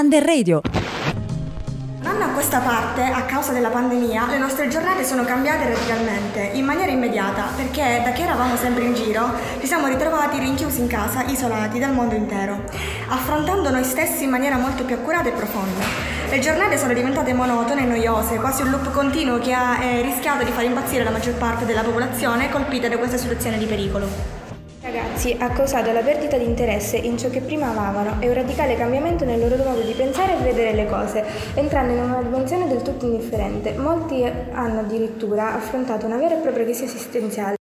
Under Radio. Un anno a questa parte, a causa della pandemia, le nostre giornate sono cambiate radicalmente, in maniera immediata, perché da che eravamo sempre in giro, ci siamo ritrovati rinchiusi in casa, isolati dal mondo intero, affrontando noi stessi in maniera molto più accurata e profonda. Le giornate sono diventate monotone e noiose, quasi un loop continuo che ha eh, rischiato di far impazzire la maggior parte della popolazione colpita da questa situazione di pericolo. Ragazzi ha causato la perdita di interesse in ciò che prima amavano e un radicale cambiamento nel loro modo di pensare e vedere le cose, entrando in una dimensione del tutto indifferente. Molti hanno addirittura affrontato una vera e propria crisi esistenziale.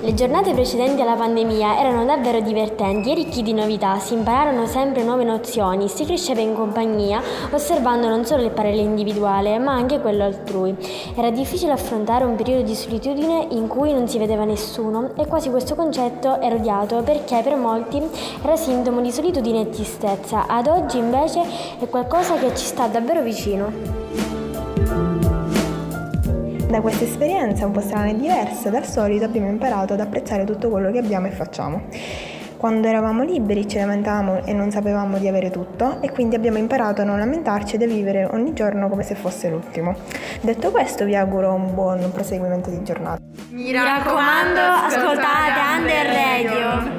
Le giornate precedenti alla pandemia erano davvero divertenti e ricchi di novità, si impararono sempre nuove nozioni, si cresceva in compagnia, osservando non solo il parere individuale, ma anche quello altrui. Era difficile affrontare un periodo di solitudine in cui non si vedeva nessuno e quasi questo concetto era odiato perché per molti era sintomo di solitudine e tristezza. Ad oggi invece è qualcosa che ci sta davvero vicino. Da questa esperienza un po' strana e diversa dal solito abbiamo imparato ad apprezzare tutto quello che abbiamo e facciamo. Quando eravamo liberi ci lamentavamo e non sapevamo di avere tutto e quindi abbiamo imparato a non lamentarci ed a vivere ogni giorno come se fosse l'ultimo. Detto questo vi auguro un buon proseguimento di giornata. Mi raccomando, ascoltate Under Radio.